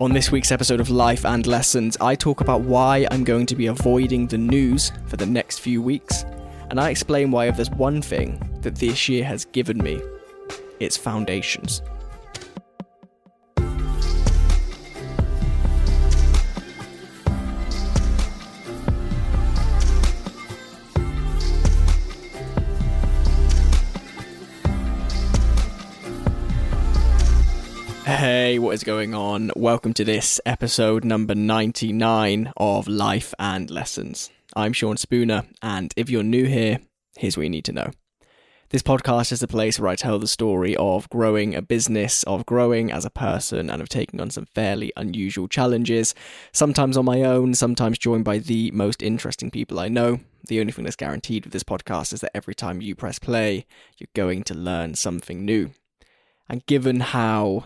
On this week's episode of Life and Lessons, I talk about why I'm going to be avoiding the news for the next few weeks, and I explain why, if there's one thing that this year has given me, it's foundations. What is going on? Welcome to this episode number 99 of Life and Lessons. I'm Sean Spooner, and if you're new here, here's what you need to know. This podcast is the place where I tell the story of growing a business, of growing as a person, and of taking on some fairly unusual challenges, sometimes on my own, sometimes joined by the most interesting people I know. The only thing that's guaranteed with this podcast is that every time you press play, you're going to learn something new. And given how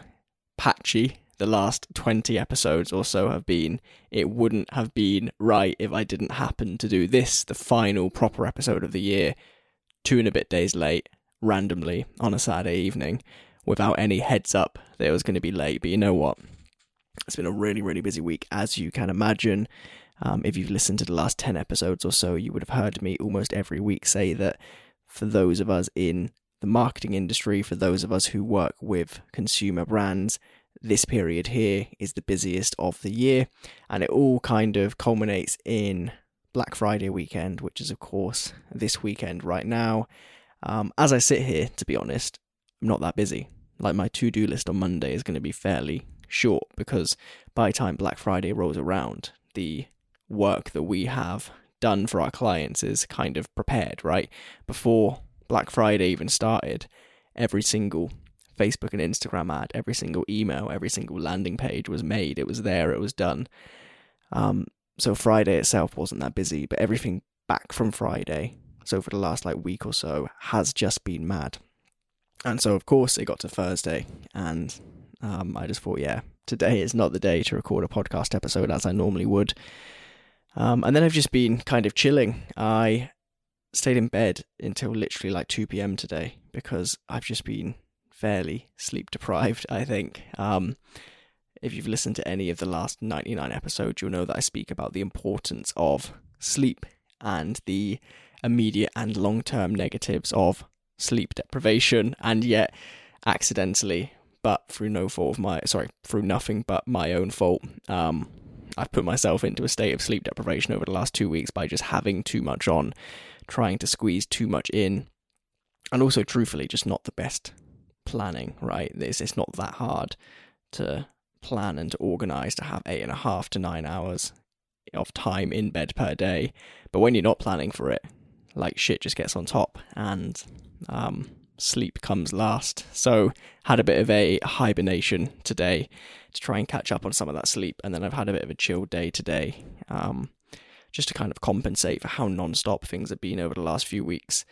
patchy the last 20 episodes or so have been, it wouldn't have been right if I didn't happen to do this, the final proper episode of the year, two and a bit days late, randomly on a Saturday evening, without any heads up that it was going to be late. But you know what? It's been a really, really busy week, as you can imagine. Um, if you've listened to the last 10 episodes or so, you would have heard me almost every week say that for those of us in the marketing industry, for those of us who work with consumer brands, this period here is the busiest of the year, and it all kind of culminates in Black Friday weekend, which is, of course, this weekend right now. Um, as I sit here, to be honest, I'm not that busy. Like, my to do list on Monday is going to be fairly short because by the time Black Friday rolls around, the work that we have done for our clients is kind of prepared, right? Before Black Friday even started, every single Facebook and Instagram ad, every single email, every single landing page was made. It was there, it was done. Um, so Friday itself wasn't that busy, but everything back from Friday, so for the last like week or so, has just been mad. And so of course it got to Thursday, and um, I just thought, yeah, today is not the day to record a podcast episode as I normally would. Um, and then I've just been kind of chilling. I stayed in bed until literally like 2 p.m. today because I've just been fairly sleep deprived, I think. Um, if you've listened to any of the last 99 episodes, you'll know that I speak about the importance of sleep and the immediate and long term negatives of sleep deprivation, and yet accidentally, but through no fault of my sorry, through nothing but my own fault, um, I've put myself into a state of sleep deprivation over the last two weeks by just having too much on trying to squeeze too much in, and also, truthfully, just not the best planning, right? It's, it's not that hard to plan and to organize to have eight and a half to nine hours of time in bed per day. But when you're not planning for it, like shit just gets on top and um, sleep comes last. So, had a bit of a hibernation today to try and catch up on some of that sleep. And then I've had a bit of a chill day today. Um, just to kind of compensate for how non-stop things have been over the last few weeks.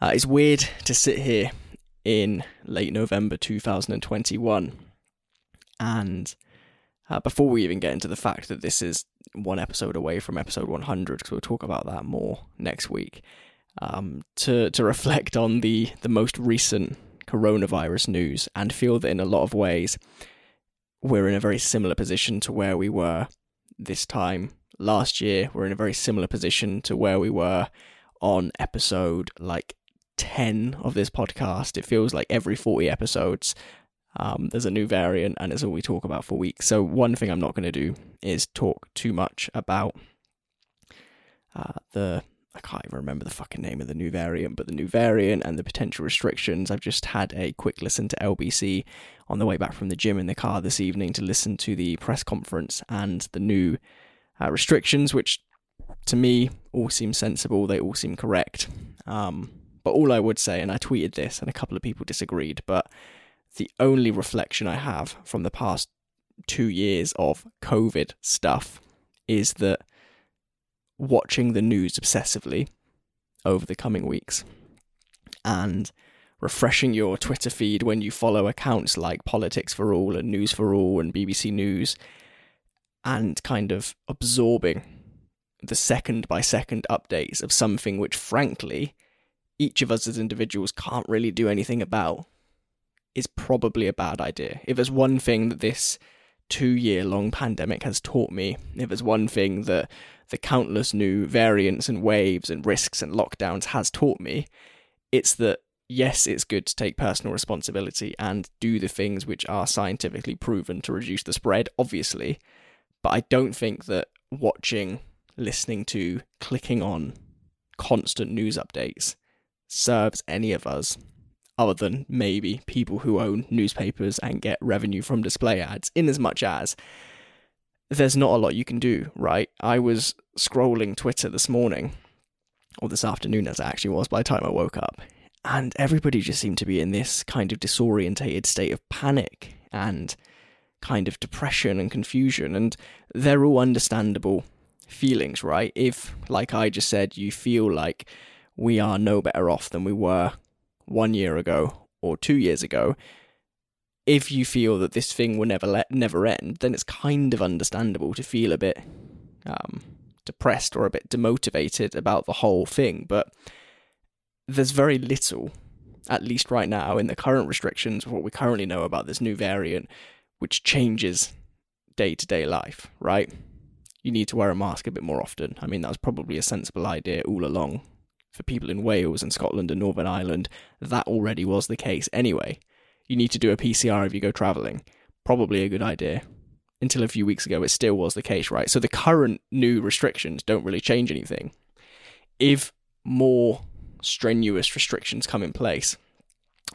Uh, it's weird to sit here in late November 2021 and uh, before we even get into the fact that this is one episode away from episode 100 because we'll talk about that more next week um, to to reflect on the the most recent coronavirus news and feel that in a lot of ways we're in a very similar position to where we were this time last year. We're in a very similar position to where we were on episode like 10 of this podcast. It feels like every 40 episodes, um, there's a new variant, and it's all we talk about for weeks. So, one thing I'm not going to do is talk too much about uh, the. I can't even remember the fucking name of the new variant, but the new variant and the potential restrictions. I've just had a quick listen to LBC on the way back from the gym in the car this evening to listen to the press conference and the new uh, restrictions, which to me all seem sensible. They all seem correct. Um, but all I would say, and I tweeted this, and a couple of people disagreed, but the only reflection I have from the past two years of COVID stuff is that watching the news obsessively over the coming weeks and refreshing your Twitter feed when you follow accounts like Politics for All and News for All and BBC News and kind of absorbing the second by second updates of something which, frankly, each of us as individuals can't really do anything about is probably a bad idea. If there's one thing that this two year long pandemic has taught me, if there's one thing that the countless new variants and waves and risks and lockdowns has taught me, it's that yes, it's good to take personal responsibility and do the things which are scientifically proven to reduce the spread, obviously. But I don't think that watching, listening to, clicking on constant news updates serves any of us other than maybe people who own newspapers and get revenue from display ads, in as much as there's not a lot you can do, right? I was scrolling Twitter this morning, or this afternoon as it actually was by the time I woke up, and everybody just seemed to be in this kind of disorientated state of panic and kind of depression and confusion, and they're all understandable feelings, right? If, like I just said, you feel like we are no better off than we were one year ago or two years ago, if you feel that this thing will never let never end, then it's kind of understandable to feel a bit um, depressed or a bit demotivated about the whole thing. But there's very little, at least right now, in the current restrictions, of what we currently know about this new variant, which changes day to day life, right? You need to wear a mask a bit more often. I mean, that was probably a sensible idea all along for people in Wales and Scotland and Northern Ireland, that already was the case anyway. You need to do a PCR if you go travelling. Probably a good idea. Until a few weeks ago, it still was the case, right? So the current new restrictions don't really change anything. If more strenuous restrictions come in place,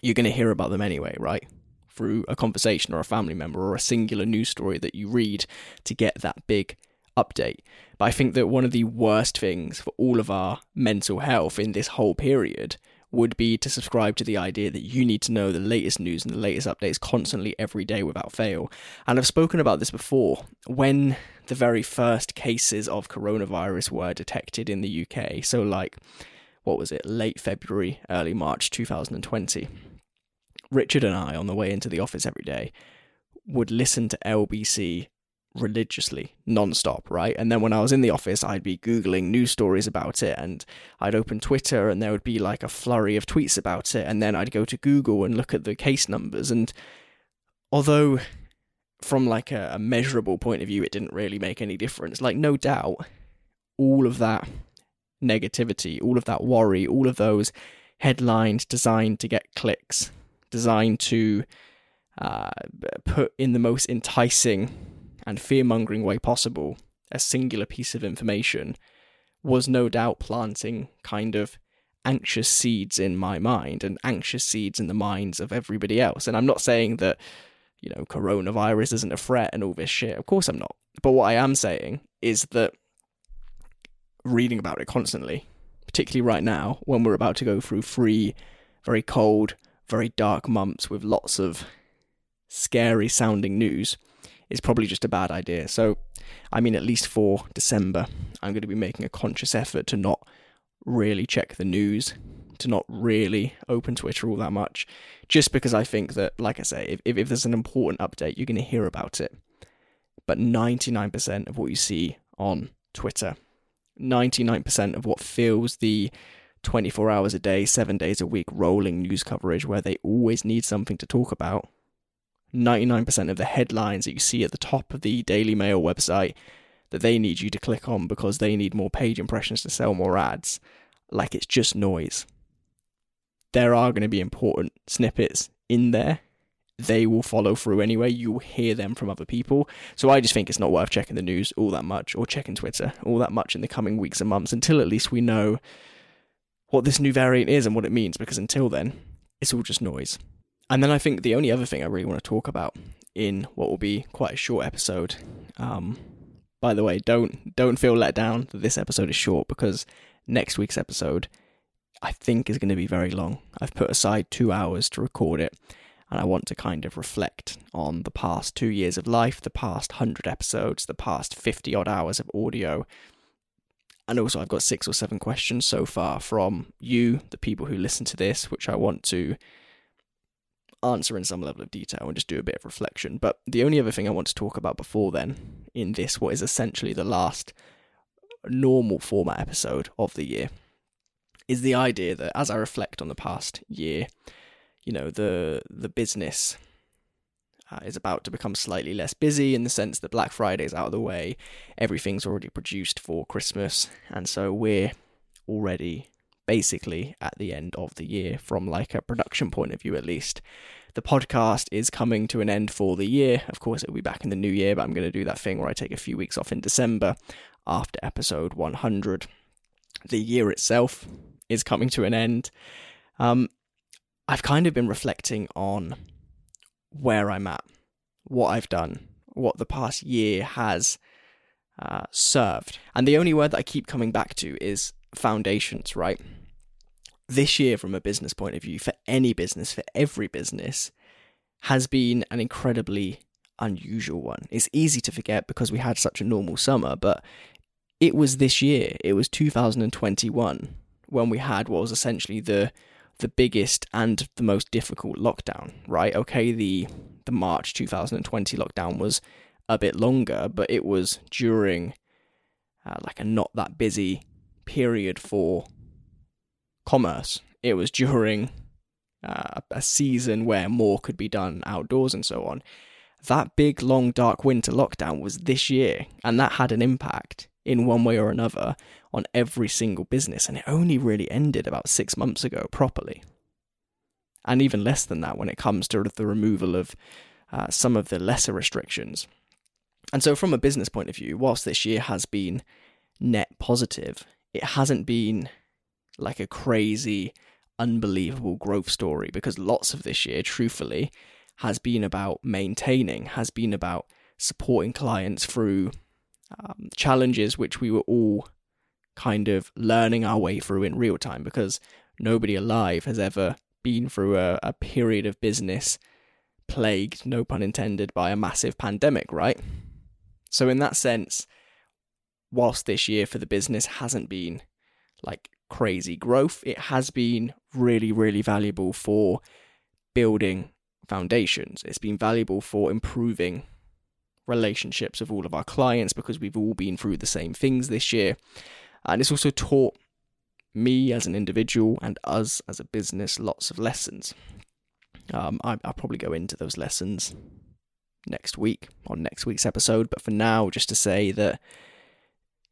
you're going to hear about them anyway, right? Through a conversation or a family member or a singular news story that you read to get that big update. But I think that one of the worst things for all of our mental health in this whole period would be to subscribe to the idea that you need to know the latest news and the latest updates constantly every day without fail. And I've spoken about this before. When the very first cases of coronavirus were detected in the UK, so like, what was it, late February, early March 2020, Richard and I, on the way into the office every day, would listen to LBC religiously, non-stop, right? And then when I was in the office, I'd be googling news stories about it, and I'd open Twitter, and there would be like a flurry of tweets about it, and then I'd go to Google and look at the case numbers, and although from like a, a measurable point of view, it didn't really make any difference. Like, no doubt, all of that negativity, all of that worry, all of those headlines designed to get clicks, designed to uh, put in the most enticing and fear mongering way possible a singular piece of information was no doubt planting kind of anxious seeds in my mind and anxious seeds in the minds of everybody else. And I'm not saying that, you know, coronavirus isn't a threat and all this shit. Of course I'm not. But what I am saying is that reading about it constantly, particularly right now when we're about to go through three very cold, very dark months with lots of scary sounding news, is probably just a bad idea. So, I mean, at least for December, I'm going to be making a conscious effort to not really check the news, to not really open Twitter all that much, just because I think that, like I say, if, if, there's an important update, you're going to hear about it. But 99% of what you see on Twitter, 99% of what fills the 24 hours a day, seven days a week rolling news coverage where they always need something to talk about 99% of the headlines that you see at the top of the Daily Mail website that they need you to click on because they need more page impressions to sell more ads, like it's just noise. There are going to be important snippets in there. They will follow through anyway. You'll hear them from other people. So I just think it's not worth checking the news all that much or checking Twitter all that much in the coming weeks and months until at least we know what this new variant is and what it means because until then, it's all just noise. And then I think the only other thing I really want to talk about in what will be quite a short episode. Um, by the way, don't don't feel let down that this episode is short because next week's episode I think is going to be very long. I've put aside two hours to record it, and I want to kind of reflect on the past two years of life, the past hundred episodes, the past fifty odd hours of audio. And also, I've got six or seven questions so far from you, the people who listen to this, which I want to answer in some level of detail and just do a bit of reflection. But the only other thing I want to talk about before then, in this, what is essentially the last normal format episode of the year, is the idea that as I reflect on the past year, you know, the the business uh, is about to become slightly less busy in the sense that Black Friday is out of the way, everything's already produced for Christmas, and so we're already basically at the end of the year from like a production point of view at least. The podcast is coming to an end for the year. Of course, it'll be back in the new year, but I'm going to do that thing where I take a few weeks off in December after episode 100. The year itself is coming to an end. Um, I've kind of been reflecting on where I'm at, what I've done, what the past year has uh, served. And the only word that I keep coming back to is foundations, right? This year, from a business point of view, for any business, for every business, has been an incredibly unusual one. It's easy to forget because we had such a normal summer, but it was this year, it was 2021 when we had what was essentially the the biggest and the most difficult lockdown, right? Okay, the the March 2020 lockdown was a bit longer, but it was during uh, like a not that busy period for commerce. It was during uh, a season where more could be done outdoors and so on. That big, long, dark winter lockdown was this year, and that had an impact in one way or another on every single business, and it only really ended about six months ago properly. And even less than that when it comes to the removal of uh, some of the lesser restrictions. And so, from a business point of view, whilst this year has been net positive, it hasn't been like a crazy, unbelievable growth story because lots of this year, truthfully, has been about maintaining, has been about supporting clients through um, challenges which we were all kind of learning our way through in real time because nobody alive has ever been through a, a period of business plagued, no pun intended, by a massive pandemic, right? So, in that sense, whilst this year for the business hasn't been like crazy growth, it has been really, really valuable for building foundations. It's been valuable for improving relationships with all of our clients because we've all been through the same things this year. And it's also taught me as an individual and us as a business lots of lessons. Um, I, will probably go into those lessons next week on next week's episode, but for now, just to say that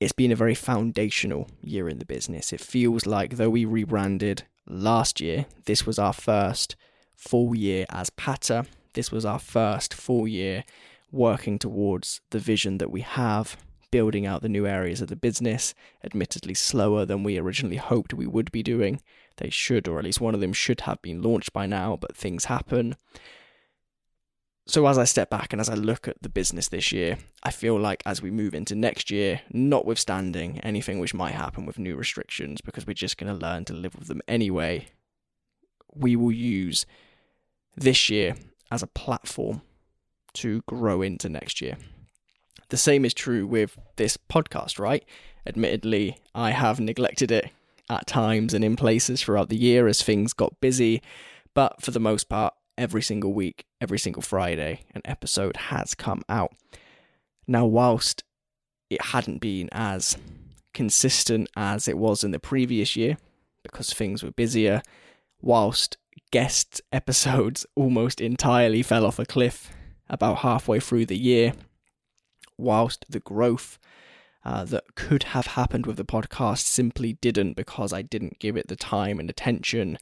it's been a very foundational year in the business. It feels like, though we rebranded last year, this was our first full year as Patta. This was our first full year working towards the vision that we have, building out the new areas of the business, admittedly slower than we originally hoped we would be doing. They should, or at least one of them should have been launched by now, but things happen. So, as I step back and as I look at the business this year, I feel like as we move into next year, notwithstanding anything which might happen with new restrictions, because we're just going to learn to live with them anyway, we will use this year as a platform to grow into next year. The same is true with this podcast, right? Admittedly, I have neglected it at times and in places throughout the year as things got busy, but for the most part, every single week, every single Friday, an episode has come out. Now, whilst it hadn't been as consistent as it was in the previous year because things were busier, whilst guest episodes almost entirely fell off a cliff about halfway through the year, whilst the growth uh, that could have happened with the podcast simply didn't because I didn't give it the time and attention,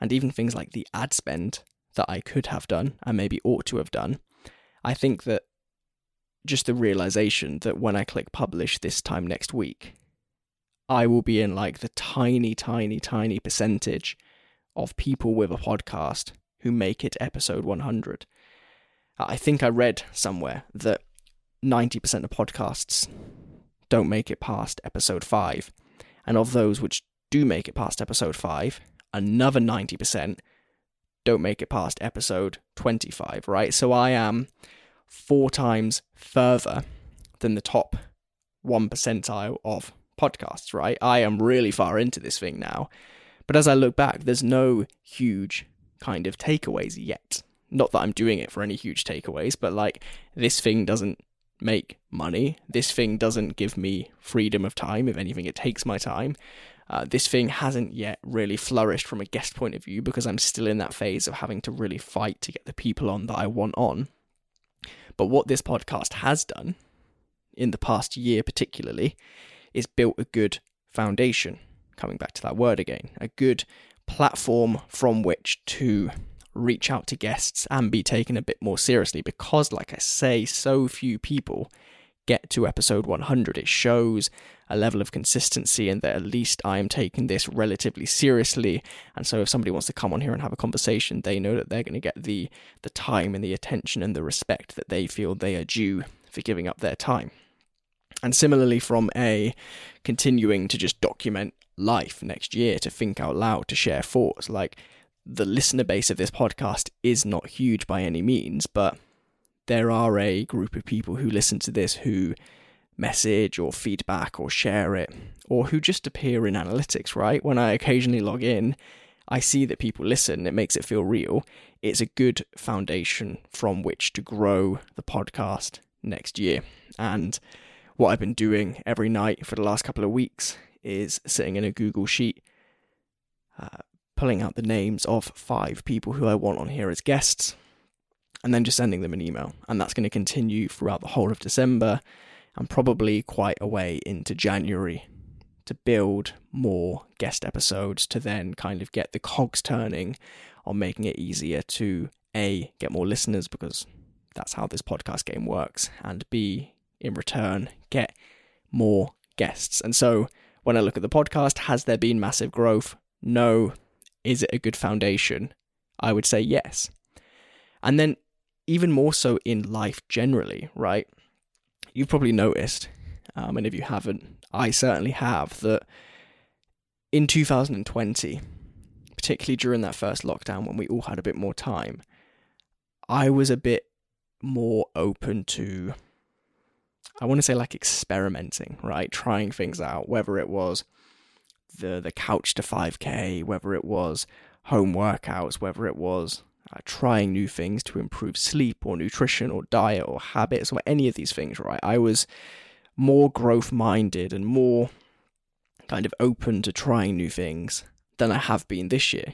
and even things like the ad spend that I could have done and maybe ought to have done. I think that just the realization that when I click publish this time next week, I will be in like the tiny, tiny, tiny percentage of people with a podcast who make it episode 100. I think I read somewhere that 90% of podcasts don't make it past episode 5. And of those which do make it past episode 5, another 90% don't make it past episode 25, right? So I am four times further than the top 1 percentile of podcasts, right? I am really far into this thing now. But as I look back, there's no huge kind of takeaways yet. Not that I'm doing it for any huge takeaways, but like this thing doesn't make money. This thing doesn't give me freedom of time. If anything, it takes my time. Uh, this thing hasn't yet really flourished from a guest point of view because I'm still in that phase of having to really fight to get the people on that I want on. But what this podcast has done in the past year, particularly, is built a good foundation. Coming back to that word again, a good platform from which to reach out to guests and be taken a bit more seriously because, like I say, so few people get to episode 100. It shows a level of consistency and that at least I am taking this relatively seriously. And so if somebody wants to come on here and have a conversation, they know that they're going to get the the time and the attention and the respect that they feel they are due for giving up their time. And similarly from a continuing to just document life next year, to think out loud, to share thoughts, like the listener base of this podcast is not huge by any means, but there are a group of people who listen to this who message or feedback or share it, or who just appear in analytics, right? When I occasionally log in, I see that people listen, it makes it feel real. It's a good foundation from which to grow the podcast next year. And what I've been doing every night for the last couple of weeks is sitting in a Google Sheet, uh, pulling out the names of five people who I want on here as guests, and then just sending them an email. And that's going to continue throughout the whole of December and probably quite a way into January to build more guest episodes to then kind of get the cogs turning on making it easier to A, get more listeners because that's how this podcast game works, and B, in return, get more guests. And so when I look at the podcast, has there been massive growth? No. Is it a good foundation? I would say yes. And then even more so in life generally, right? You've probably noticed, um, and if you haven't, I certainly have, that in 2020, particularly during that first lockdown when we all had a bit more time, I was a bit more open to, I want to say like experimenting, right? Trying things out, whether it was the the couch to 5k, whether it was home workouts, whether it was uh, trying new things to improve sleep or nutrition or diet or habits or any of these things, right? I was more growth minded and more kind of open to trying new things than I have been this year.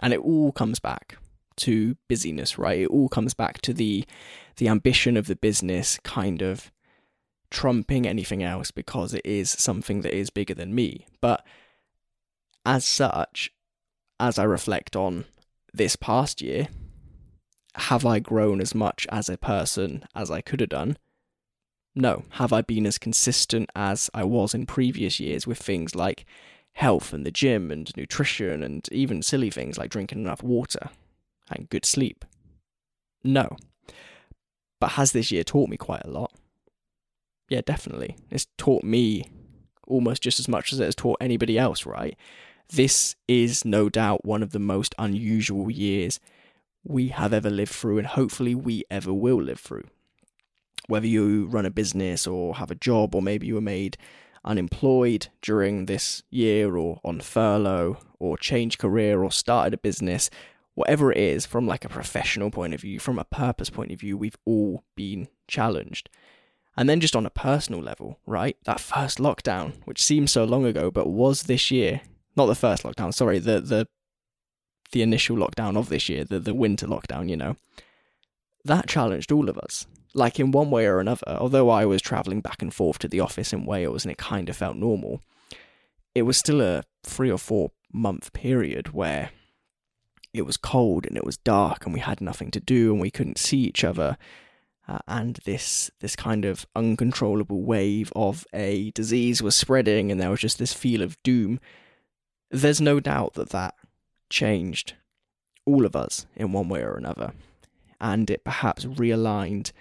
And it all comes back to busyness, right? It all comes back to the the ambition of the business kind of trumping anything else because it is something that is bigger than me. But as such, as I reflect on this past year, have I grown as much as a person as I could have done? No. Have I been as consistent as I was in previous years with things like health and the gym and nutrition and even silly things like drinking enough water and good sleep? No. But has this year taught me quite a lot? Yeah, definitely. It's taught me almost just as much as it has taught anybody else, right? This is no doubt one of the most unusual years we have ever lived through, and hopefully we ever will live through. Whether you run a business or have a job, or maybe you were made unemployed during this year, or on furlough, or changed career, or started a business, whatever it is, from like a professional point of view, from a purpose point of view, we've all been challenged. And then just on a personal level, right? That first lockdown, which seems so long ago, but was this year, not the first lockdown, sorry, the the the initial lockdown of this year, the the winter lockdown, you know. That challenged all of us. Like in one way or another, although I was travelling back and forth to the office in Wales and it kind of felt normal, it was still a three or four month period where it was cold and it was dark and we had nothing to do and we couldn't see each other uh, and this this kind of uncontrollable wave of a disease was spreading and there was just this feel of doom there's no doubt that that changed all of us in one way or another and it perhaps realigned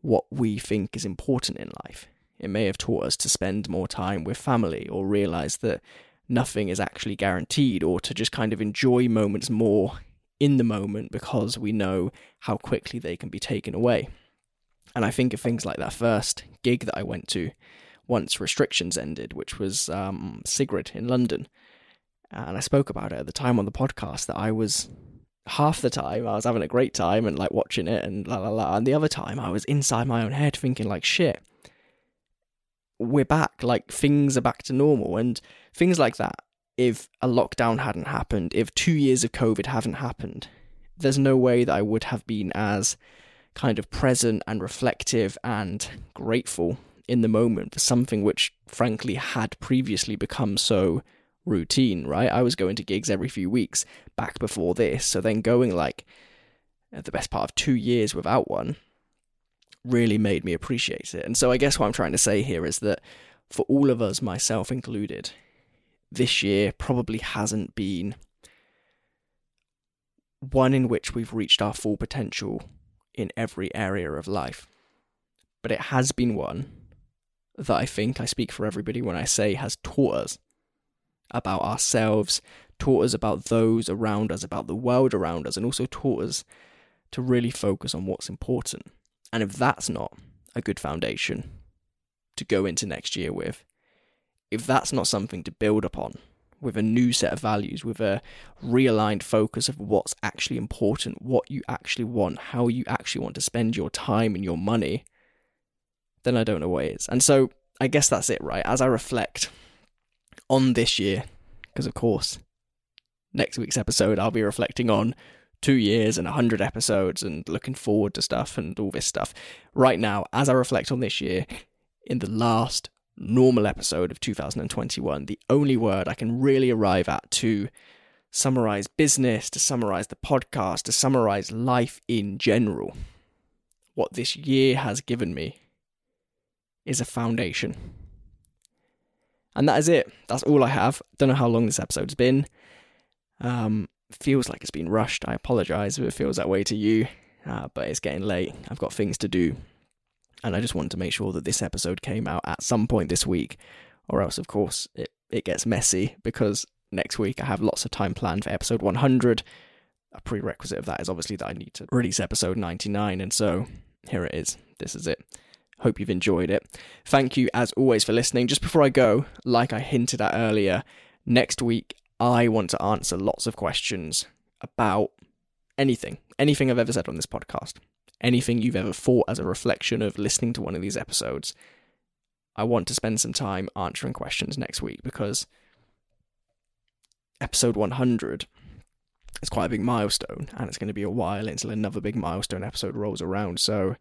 what we think is important in life it may have taught us to spend more time with family or realize that nothing is actually guaranteed or to just kind of enjoy moments more in the moment because we know how quickly they can be taken away and I think of things like that first gig that I went to once restrictions ended, which was um, Sigrid in London. And I spoke about it at the time on the podcast that I was half the time I was having a great time and like watching it and la la la. And the other time I was inside my own head thinking, like, shit, we're back. Like, things are back to normal. And things like that. If a lockdown hadn't happened, if two years of COVID hadn't happened, there's no way that I would have been as kind of present and reflective and grateful in the moment for something which frankly had previously become so routine, right? I was going to gigs every few weeks back before this, so then going like uh, the best part of 2 years without one really made me appreciate it. And so I guess what I'm trying to say here is that for all of us, myself included, this year probably hasn't been one in which we've reached our full potential in every area of life. But it has been one that I think I speak for everybody when I say has taught us about ourselves, taught us about those around us, about the world around us, and also taught us to really focus on what's important. And if that's not a good foundation to go into next year with, if that's not something to build upon with a new set of values, with a realigned focus of what's actually important, what you actually want, how you actually want to spend your time and your money, then I don't know what is. And so I guess that's it, right? As I reflect on this year, because of course, next week's episode I'll be reflecting on two years and a hundred episodes and looking forward to stuff and all this stuff. Right now, as I reflect on this year, in the last normal episode of 2021, the only word I can really arrive at to summarize business, to summarize the podcast, to summarize life in general, what this year has given me is a foundation. And that is it. That's all I have. Don't know how long this episode's been. Um, feels like it's been rushed. I apologize if it feels that way to you, uh, but it's getting late. I've got things to do. And I just wanted to make sure that this episode came out at some point this week, or else, of course, it, it gets messy because next week I have lots of time planned for episode 100. A prerequisite of that is obviously that I need to release episode 99, and so here it is. This is it. Hope you've enjoyed it. Thank you, as always, for listening. Just before I go, like I hinted at earlier, next week I want to answer lots of questions about anything, anything I've ever said on this podcast, anything you've ever thought as a reflection of listening to one of these episodes. I want to spend some time answering questions next week because episode 100 is quite a big milestone and it's going to be a while until another big milestone episode rolls around. So,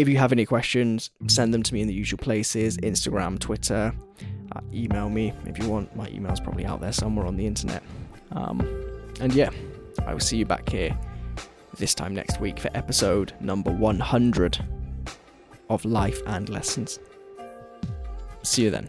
if you have any questions, send them to me in the usual places Instagram, Twitter, uh, email me if you want. My email's probably out there somewhere on the internet. Um, and yeah, I will see you back here this time next week for episode number 100 of Life and Lessons. See you then.